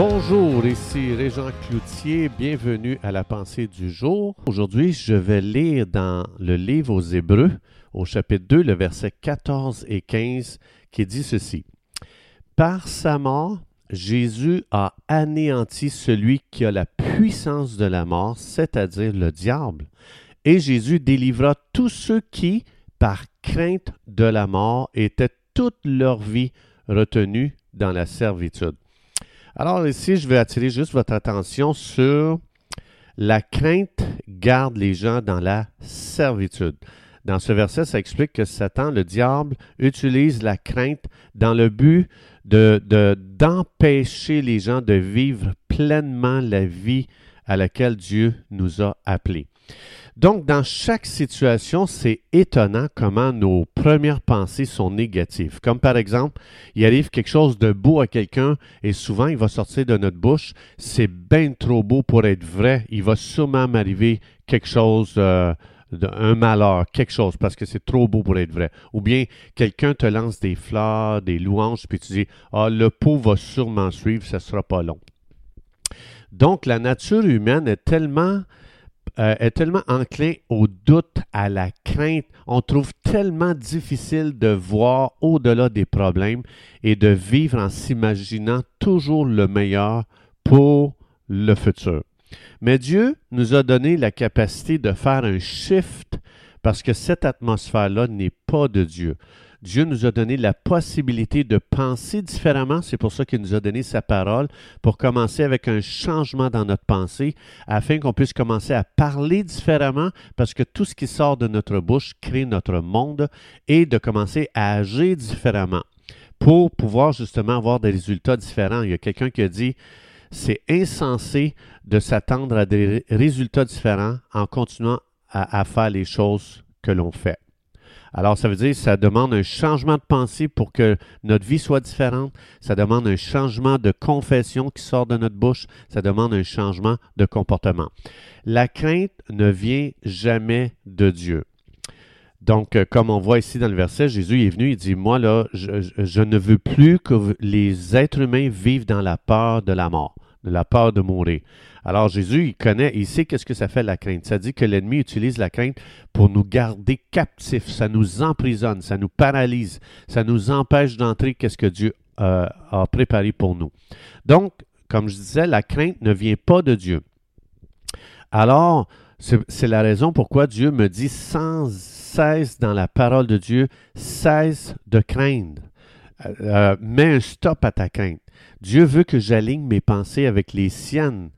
Bonjour, ici Régent Cloutier, bienvenue à la pensée du jour. Aujourd'hui, je vais lire dans le livre aux Hébreux, au chapitre 2, le verset 14 et 15, qui dit ceci. Par sa mort, Jésus a anéanti celui qui a la puissance de la mort, c'est-à-dire le diable. Et Jésus délivra tous ceux qui, par crainte de la mort, étaient toute leur vie retenus dans la servitude. Alors ici, je vais attirer juste votre attention sur la crainte garde les gens dans la servitude. Dans ce verset, ça explique que Satan, le diable, utilise la crainte dans le but de, d'empêcher les gens de vivre pleinement la vie à laquelle Dieu nous a appelés. Donc, dans chaque situation, c'est étonnant comment nos premières pensées sont négatives. Comme par exemple, il arrive quelque chose de beau à quelqu'un et souvent il va sortir de notre bouche, c'est bien trop beau pour être vrai, il va sûrement m'arriver quelque chose, euh, un malheur, quelque chose, parce que c'est trop beau pour être vrai. Ou bien quelqu'un te lance des fleurs, des louanges, puis tu dis, ah, le pot va sûrement suivre, ça ne sera pas long. Donc, la nature humaine est tellement euh, est tellement enclin au doute, à la crainte. On trouve tellement difficile de voir au-delà des problèmes et de vivre en s'imaginant toujours le meilleur pour le futur. Mais Dieu nous a donné la capacité de faire un shift parce que cette atmosphère-là n'est pas de Dieu. Dieu nous a donné la possibilité de penser différemment. C'est pour ça qu'il nous a donné sa parole, pour commencer avec un changement dans notre pensée, afin qu'on puisse commencer à parler différemment, parce que tout ce qui sort de notre bouche crée notre monde, et de commencer à agir différemment pour pouvoir justement avoir des résultats différents. Il y a quelqu'un qui a dit, c'est insensé de s'attendre à des résultats différents en continuant à, faire les choses que l'on fait. Alors, ça veut dire que ça demande un changement de pensée pour que notre vie soit différente. Ça demande un changement de confession qui sort de notre bouche. Ça demande un changement de comportement. La crainte ne vient jamais de Dieu. Donc, euh, comme on voit ici dans le verset, Jésus est venu, il dit, moi là, je, je ne veux plus que les êtres humains vivent dans la peur de la mort, de la peur de mourir. Alors Jésus, il connaît, il sait qu'est-ce que ça fait la crainte. Ça dit que l'ennemi utilise la crainte pour nous garder captifs. Ça nous emprisonne, ça nous paralyse, ça nous empêche d'entrer qu'est-ce que Dieu euh, a préparé pour nous. Donc, comme je disais, la crainte ne vient pas de Dieu. Alors, c'est la raison pourquoi Dieu me dit sans cesse dans la parole de Dieu, cesse de craindre. Euh, euh, mets un stop à ta crainte. Dieu veut que j'aligne mes pensées avec les siennes.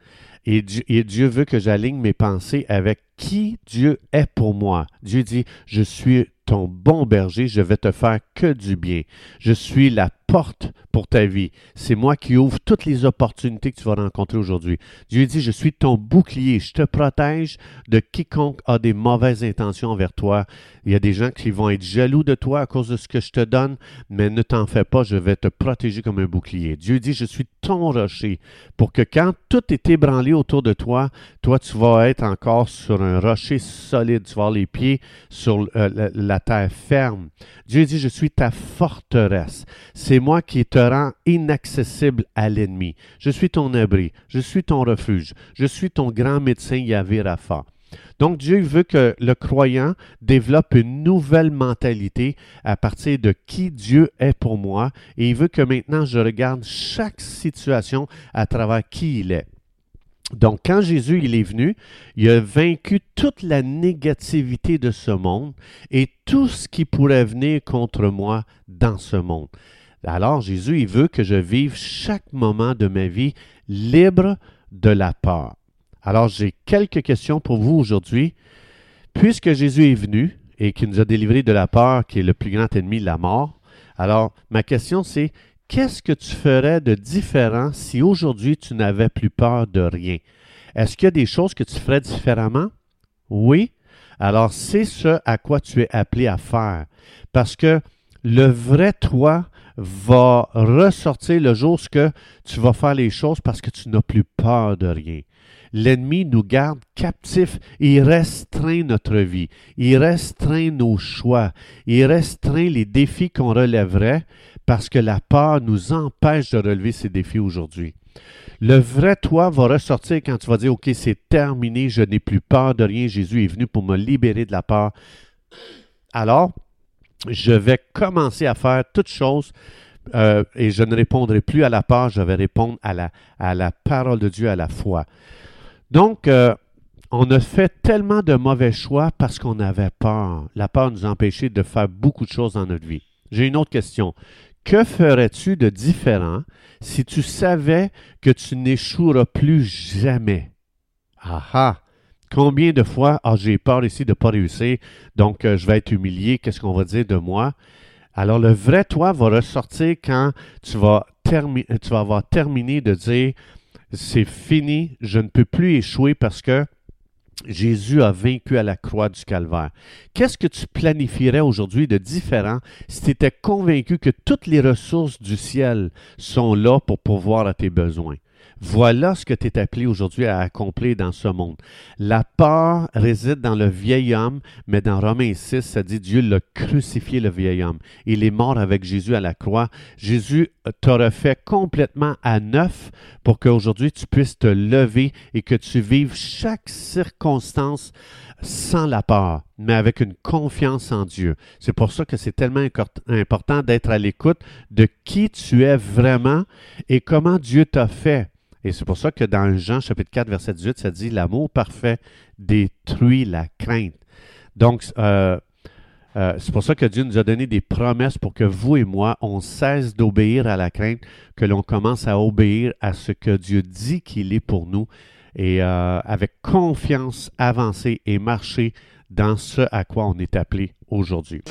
Et Dieu, veut que j'aligne mes pensées avec qui Dieu est pour moi. Dieu dit, je suis ton bon berger, je vais te faire que du bien. Je suis la porte pour ta vie. C'est moi qui ouvre toutes les opportunités que tu vas rencontrer aujourd'hui. Dieu dit, je suis ton bouclier, je te protège de quiconque a des mauvaises intentions envers toi. Il y a des gens qui vont être jaloux de toi à cause de ce que je te donne, mais ne t'en fais pas, je vais te protéger comme un bouclier. Dieu dit, je suis ton rocher, pour que quand tout est ébranlé autour de toi, toi, tu vas être encore sur un rocher solide, tu vas avoir les pieds sur euh, la, la terre ferme. Dieu dit, je suis ta forteresse. C'est moi qui te rends inaccessible à l'ennemi. Je suis ton abri, je suis ton refuge, je suis ton grand médecin Yahvé Rapha. Donc Dieu veut que le croyant développe une nouvelle mentalité à partir de qui Dieu est pour moi et il veut que maintenant je regarde chaque situation à travers qui il est. Donc, quand Jésus est venu, il a vaincu toute la négativité de ce monde et tout ce qui pourrait venir contre moi dans ce monde. Alors Jésus, il veut que je vive chaque moment de ma vie libre de la peur. Alors j'ai quelques questions pour vous aujourd'hui. Puisque Jésus est venu et qu'il nous a délivré de la peur, qui est le plus grand ennemi, la mort, alors ma question c'est, qu'est-ce que tu ferais de différent si aujourd'hui tu n'avais plus peur de rien? Est-ce qu'il y a des choses que tu ferais différemment? Oui. Alors c'est ce à quoi tu es appelé à faire. Parce que le vrai toi va ressortir le jour où tu vas faire les choses parce que tu n'as plus peur de rien. L'ennemi nous garde captifs, il restreint notre vie, il restreint nos choix, il restreint les défis qu'on relèverait parce que la peur nous empêche de relever ces défis aujourd'hui. Le vrai toi va ressortir quand tu vas dire, OK, c'est terminé, je n'ai plus peur de rien, Jésus est venu pour me libérer de la peur. Alors, je vais commencer à faire toutes choses euh, et je ne répondrai plus à la peur, je vais répondre à la, parole de Dieu, à la foi. Donc, euh, on a fait tellement de mauvais choix parce qu'on avait peur. La peur nous empêchait de faire beaucoup de choses dans notre vie. J'ai une autre question. Que ferais-tu de différent si tu savais que tu n'échoueras plus jamais? Ah ah! Combien de fois, j'ai peur ici de ne pas réussir, donc euh, je vais être humilié, qu'est-ce qu'on va dire de moi? Alors, le vrai toi va ressortir quand tu vas, tu vas avoir terminé de dire c'est fini, je ne peux plus échouer parce que Jésus a vaincu à la croix du calvaire. Qu'est-ce que tu planifierais aujourd'hui de différent si tu étais convaincu que toutes les ressources du ciel sont là pour pourvoir à tes besoins? Voilà ce que tu es appelé aujourd'hui à accomplir dans ce monde. La peur réside dans le vieil homme, mais dans Romains 6, ça dit Dieu l'a crucifié, le vieil homme. Il est mort avec Jésus à la croix. Jésus t'a refait complètement à neuf pour qu'aujourd'hui tu puisses te lever et que tu vives chaque circonstance sans la peur, mais avec une confiance en Dieu. C'est pour ça que c'est tellement important d'être à l'écoute de qui tu es vraiment et comment Dieu t'a fait. Et c'est pour ça que dans Jean chapitre 4, verset 18, ça dit L'amour parfait détruit la crainte. Donc, euh, euh, c'est pour ça que Dieu nous a donné des promesses pour que vous et moi, on cesse d'obéir à la crainte, que l'on commence à obéir à ce que Dieu dit qu'il est pour nous et euh, avec confiance avancer et marcher dans ce à quoi on est appelé aujourd'hui.